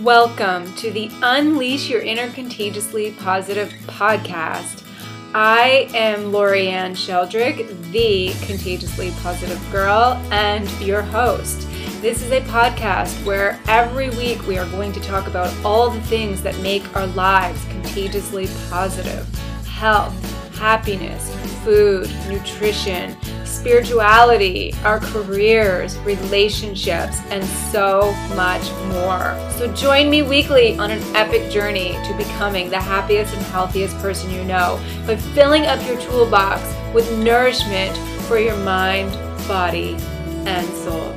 Welcome to the Unleash Your Inner Contagiously Positive podcast. I am Lorianne Sheldrick, the contagiously positive girl, and your host. This is a podcast where every week we are going to talk about all the things that make our lives contagiously positive health, happiness, food, nutrition, spirituality, our careers, relationships, and so much more. So join me weekly on an epic journey to becoming the happiest and healthiest person you know by filling up your toolbox with nourishment for your mind, body, and soul.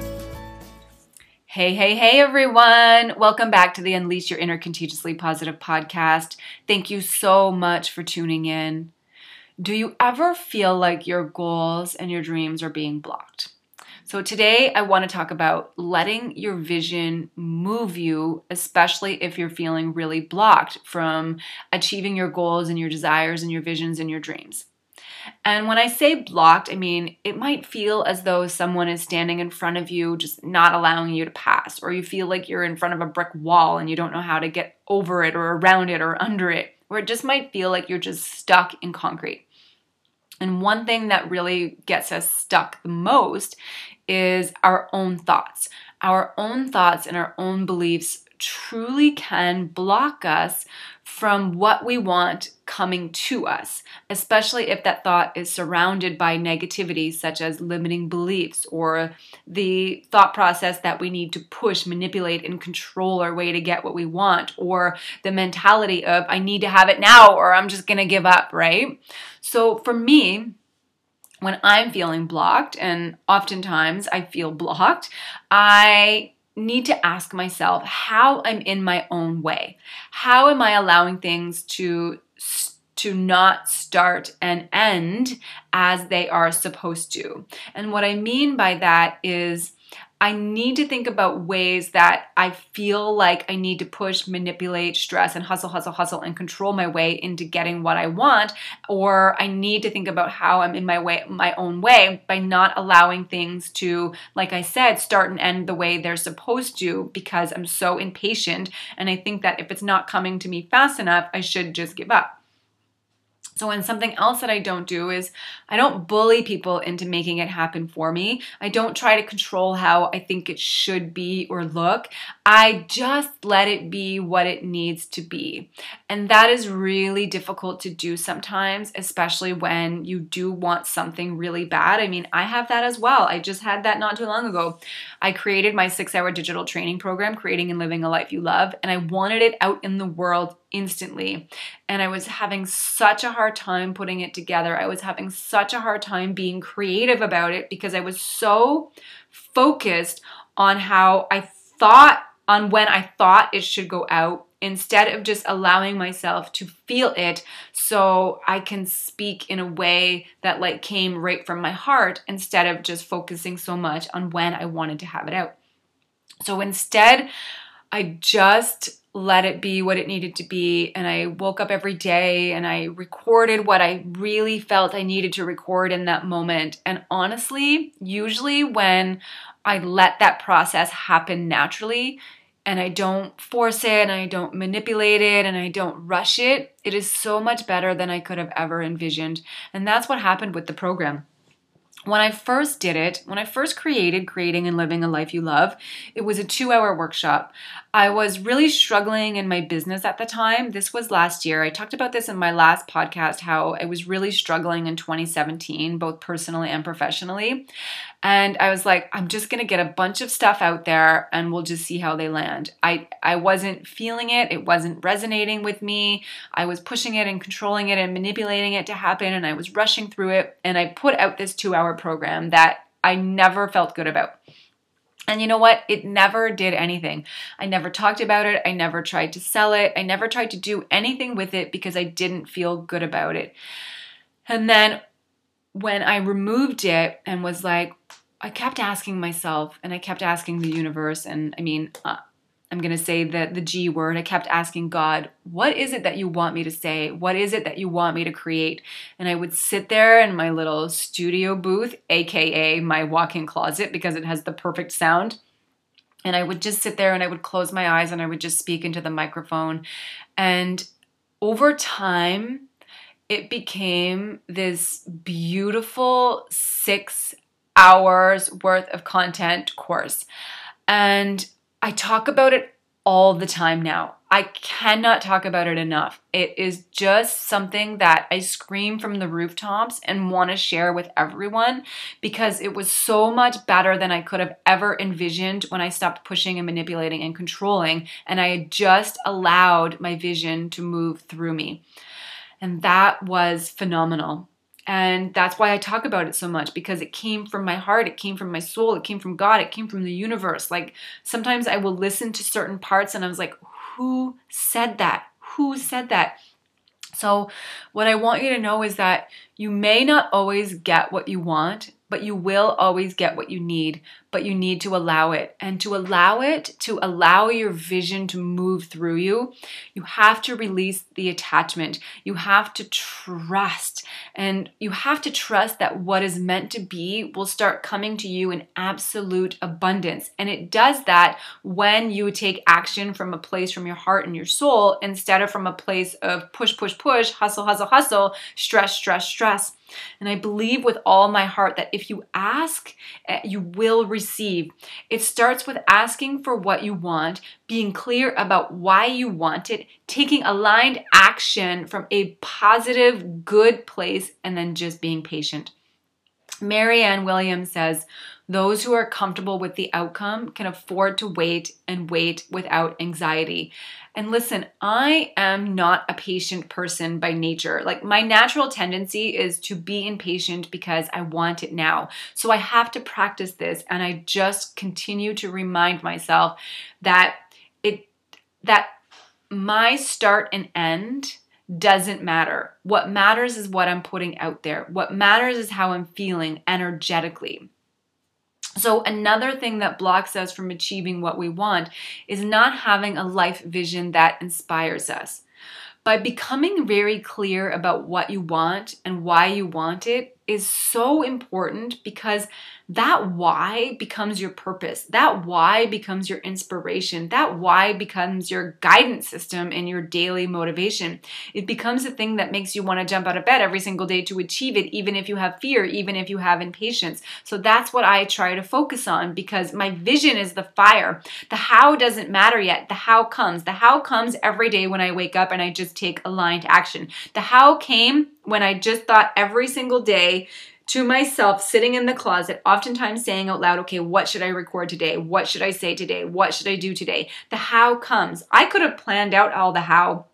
Hey, hey, hey, everyone. Welcome back to the Unleash Your Inner Contagiously Positive podcast. Thank you so much for tuning in. Do you ever feel like your goals and your dreams are being blocked? So, today I want to talk about letting your vision move you, especially if you're feeling really blocked from achieving your goals and your desires and your visions and your dreams. And when I say blocked, I mean it might feel as though someone is standing in front of you, just not allowing you to pass, or you feel like you're in front of a brick wall and you don't know how to get over it or around it or under it, or it just might feel like you're just stuck in concrete. And one thing that really gets us stuck the most is our own thoughts. Our own thoughts and our own beliefs truly can block us from what we want coming to us, especially if that thought is surrounded by negativity, such as limiting beliefs or the thought process that we need to push, manipulate, and control our way to get what we want, or the mentality of, I need to have it now or I'm just gonna give up, right? So for me, when I'm feeling blocked, and oftentimes I feel blocked, I need to ask myself how I'm in my own way. How am I allowing things to to not start and end as they are supposed to? And what I mean by that is I need to think about ways that I feel like I need to push, manipulate, stress, and hustle, hustle, hustle, and control my way into getting what I want. Or I need to think about how I'm in my way, my own way, by not allowing things to, like I said, start and end the way they're supposed to, because I'm so impatient. And I think that if it's not coming to me fast enough, I should just give up. So, and something else that I don't do is I don't bully people into making it happen for me. I don't try to control how I think it should be or look. I just let it be what it needs to be. And that is really difficult to do sometimes, especially when you do want something really bad. I mean, I have that as well. I just had that not too long ago. I created my six hour digital training program, Creating and Living a Life You Love, and I wanted it out in the world instantly. And I was having such a hard time putting it together. I was having such a hard time being creative about it because I was so focused on how I thought, on when I thought it should go out instead of just allowing myself to feel it so I can speak in a way that like came right from my heart instead of just focusing so much on when I wanted to have it out. So instead, I just let it be what it needed to be. And I woke up every day and I recorded what I really felt I needed to record in that moment. And honestly, usually when I let that process happen naturally, and I don't force it and I don't manipulate it and I don't rush it, it is so much better than I could have ever envisioned. And that's what happened with the program when I first did it, when I first created Creating and Living a Life You Love, it was a two hour workshop. I was really struggling in my business at the time. This was last year. I talked about this in my last podcast how I was really struggling in 2017, both personally and professionally. And I was like, I'm just going to get a bunch of stuff out there and we'll just see how they land. I, I wasn't feeling it. It wasn't resonating with me. I was pushing it and controlling it and manipulating it to happen. And I was rushing through it. And I put out this two hour program that I never felt good about. And you know what? It never did anything. I never talked about it. I never tried to sell it. I never tried to do anything with it because I didn't feel good about it. And then when I removed it and was like, I kept asking myself and I kept asking the universe, and I mean, uh, I'm going to say the, the G word. I kept asking God, what is it that you want me to say? What is it that you want me to create? And I would sit there in my little studio booth, AKA my walk in closet, because it has the perfect sound. And I would just sit there and I would close my eyes and I would just speak into the microphone. And over time, it became this beautiful six hours worth of content course. And I talk about it all the time now. I cannot talk about it enough. It is just something that I scream from the rooftops and want to share with everyone because it was so much better than I could have ever envisioned when I stopped pushing and manipulating and controlling and I had just allowed my vision to move through me. And that was phenomenal. And that's why I talk about it so much because it came from my heart, it came from my soul, it came from God, it came from the universe. Like sometimes I will listen to certain parts and I was like, who said that? Who said that? So, what I want you to know is that you may not always get what you want, but you will always get what you need, but you need to allow it. And to allow it, to allow your vision to move through you, you have to release the attachment. You have to trust. And you have to trust that what is meant to be will start coming to you in absolute abundance. And it does that when you take action from a place from your heart and your soul instead of from a place of push, push, push, hustle, hustle, hustle, stress, stress, stress. And I believe with all my heart that if you ask, eh, you will receive. It starts with asking for what you want, being clear about why you want it, taking aligned action from a positive, good place, and then just being patient. Marianne Williams says, those who are comfortable with the outcome can afford to wait and wait without anxiety. And listen, I am not a patient person by nature. Like my natural tendency is to be impatient because I want it now. So I have to practice this and I just continue to remind myself that it that my start and end doesn't matter. What matters is what I'm putting out there. What matters is how I'm feeling energetically. So, another thing that blocks us from achieving what we want is not having a life vision that inspires us. By becoming very clear about what you want and why you want it is so important because that why becomes your purpose. That why becomes your inspiration. That why becomes your guidance system and your daily motivation. It becomes a thing that makes you want to jump out of bed every single day to achieve it, even if you have fear, even if you have impatience. So that's what I try to focus on because my vision is the fire. The how doesn't matter yet. The how comes. The how comes every day when I wake up and I just take aligned action. The how came when I just thought every single day, to myself sitting in the closet, oftentimes saying out loud, okay, what should I record today? What should I say today? What should I do today? The how comes. I could have planned out all the how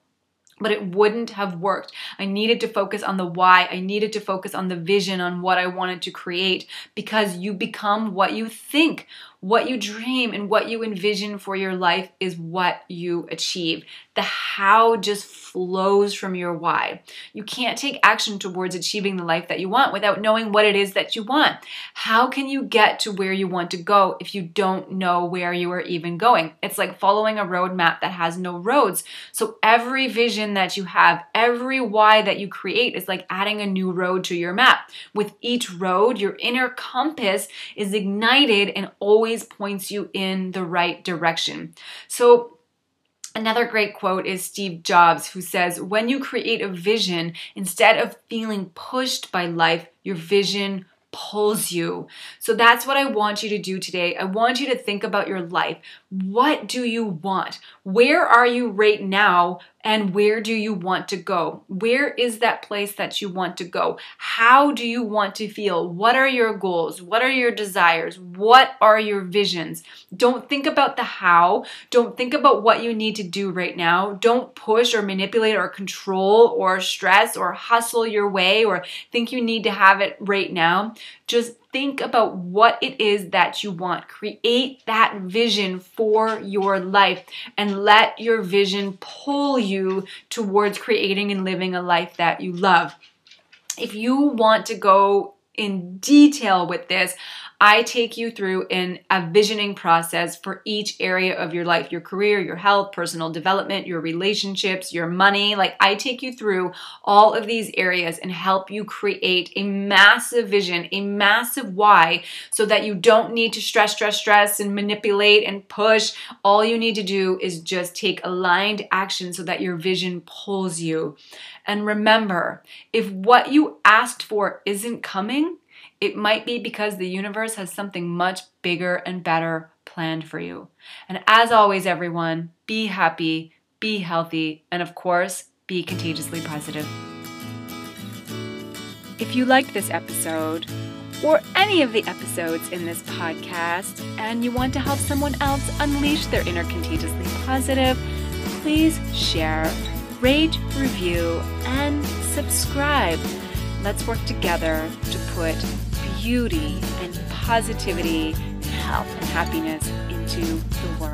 but it wouldn't have worked. I needed to focus on the why. I needed to focus on the vision, on what I wanted to create, because you become what you think. What you dream and what you envision for your life is what you achieve. The how just flows from your why. You can't take action towards achieving the life that you want without knowing what it is that you want. How can you get to where you want to go if you don't know where you are even going? It's like following a roadmap that has no roads. So every vision that you have, every why that you create is like adding a new road to your map. With each road, your inner compass is ignited and always always points you in the right direction. So, Another great quote is Steve Jobs, who says, When you create a vision, instead of feeling pushed by life, your vision pulls you. So that's what I want you to do today. I want you to think about your life. What do you want? Where are you right now? And where do you want to go? Where is that place that you want to go? How do you want to feel? What are your goals? What are your desires? What are your visions? Don't think about the how. Don't think about what you need to do right now. Don't push or manipulate or control or stress or hustle your way or think you need to have it right now. Just think about what it is that you want. Create that vision for your life and let your vision pull you towards creating and living a life that you love. If you want to go in detail with this, I take you through in a visioning process for each area of your life your career, your health, personal development, your relationships, your money. Like, I take you through all of these areas and help you create a massive vision, a massive why, so that you don't need to stress, stress, stress, and manipulate and push. All you need to do is just take aligned action so that your vision pulls you. And remember, if what you asked for isn't coming, it might be because the universe has something much bigger and better planned for you. And as always, everyone, be happy, be healthy, and of course, be contagiously positive. If you liked this episode, or any of the episodes in this podcast, and you want to help someone else unleash their inner contagiously positive, please share, rate, review, and subscribe. Let's work together to put beauty and positivity and health and happiness into the world.